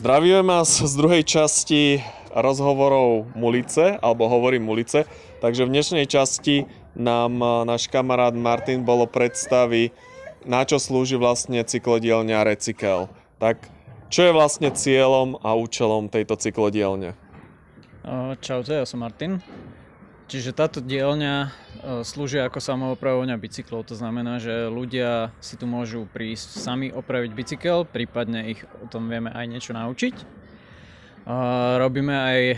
Zdravíme vás z druhej časti rozhovorov Mulice, alebo hovorím Mulice. Takže v dnešnej časti nám eh, náš kamarát Martin bolo predstaví, na čo slúži vlastne cyklodielňa Recykel. Tak čo je vlastne cieľom a účelom tejto cyklodielne? Čaute, ja som Martin. Čiže táto dielňa e, slúži ako samoopravovňa bicyklov, to znamená, že ľudia si tu môžu prísť sami opraviť bicykel, prípadne ich o tom vieme aj niečo naučiť. Robíme aj e,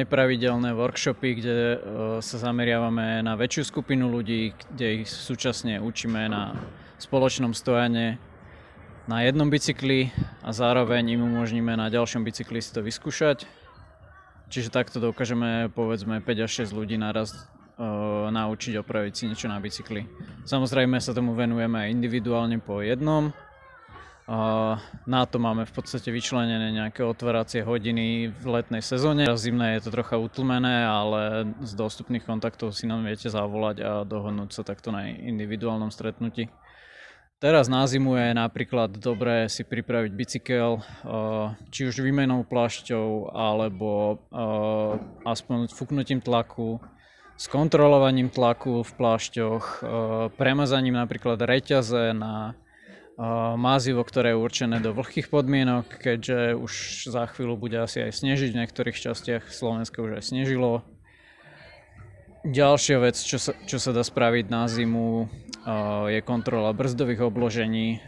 nepravidelné workshopy, kde e, sa zameriavame na väčšiu skupinu ľudí, kde ich súčasne učíme na spoločnom stojane na jednom bicykli a zároveň im umožníme na ďalšom bicykli si to vyskúšať Čiže takto dokážeme povedzme 5 až 6 ľudí naraz uh, naučiť opraviť si niečo na bicykli. Samozrejme sa tomu venujeme aj individuálne po jednom. Na to máme v podstate vyčlenené nejaké otváracie hodiny v letnej sezóne. V zimnej je to trocha utlmené, ale z dostupných kontaktov si nám viete zavolať a dohodnúť sa takto na individuálnom stretnutí. Teraz na zimu je napríklad dobré si pripraviť bicykel, eh, či už výmenou plášťou, alebo eh, aspoň fúknutím tlaku, s kontrolovaním tlaku v plášťoch, eh, premazaním napríklad reťaze na mazivo, ktoré je určené do vlhkých podmienok, keďže už za chvíľu bude asi aj snežiť, v niektorých častiach Slovenska už aj snežilo. Ďalšia vec, čo sa, čo sa dá spraviť na zimu, je kontrola brzdových obložení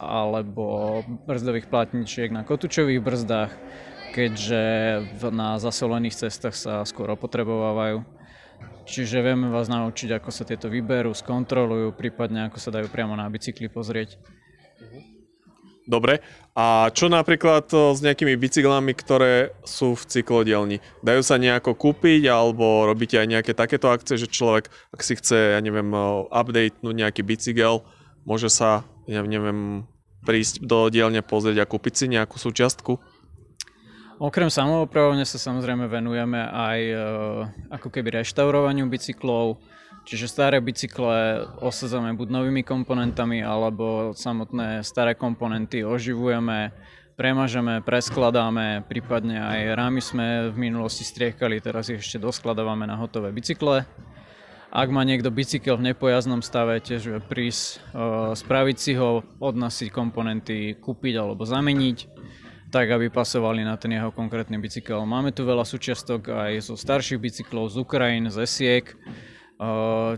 alebo brzdových platničiek na kotúčových brzdách, keďže na zasolených cestách sa skôr opotrebovávajú. Čiže vieme vás naučiť, ako sa tieto vyberú, skontrolujú, prípadne ako sa dajú priamo na bicykli pozrieť. Dobre. A čo napríklad s nejakými bicyklami, ktoré sú v cyklodielni? Dajú sa nejako kúpiť alebo robíte aj nejaké takéto akcie, že človek, ak si chce, ja neviem, updatenúť nejaký bicykel, môže sa, ja neviem, prísť do dielne pozrieť a kúpiť si nejakú súčiastku? Okrem samoopravovne sa samozrejme venujeme aj ako keby reštaurovaniu bicyklov, Čiže staré bicykle osadzame buď novými komponentami, alebo samotné staré komponenty oživujeme, premažeme, preskladáme, prípadne aj rámy sme v minulosti striekali, teraz ich ešte doskladávame na hotové bicykle. Ak má niekto bicykel v nepojazdnom stave, tiež prísť, spraviť si ho, od nás komponenty kúpiť alebo zameniť, tak aby pasovali na ten jeho konkrétny bicykel. Máme tu veľa súčiastok aj zo starších bicyklov z Ukrajín, z Esiek,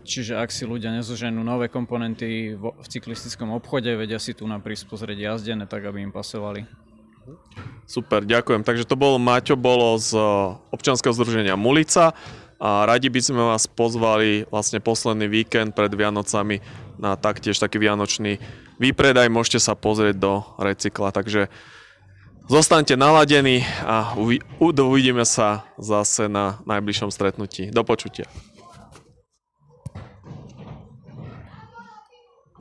Čiže ak si ľudia nezoženú nové komponenty v cyklistickom obchode, vedia si tu na prísť pozrieť jazdené, tak aby im pasovali. Super, ďakujem. Takže to bol Maťo Bolo z občanského združenia Mulica a radi by sme vás pozvali vlastne posledný víkend pred Vianocami na taktiež taký vianočný výpredaj. Môžete sa pozrieť do recykla, takže zostaňte naladení a uvidíme sa zase na najbližšom stretnutí. Do počutia.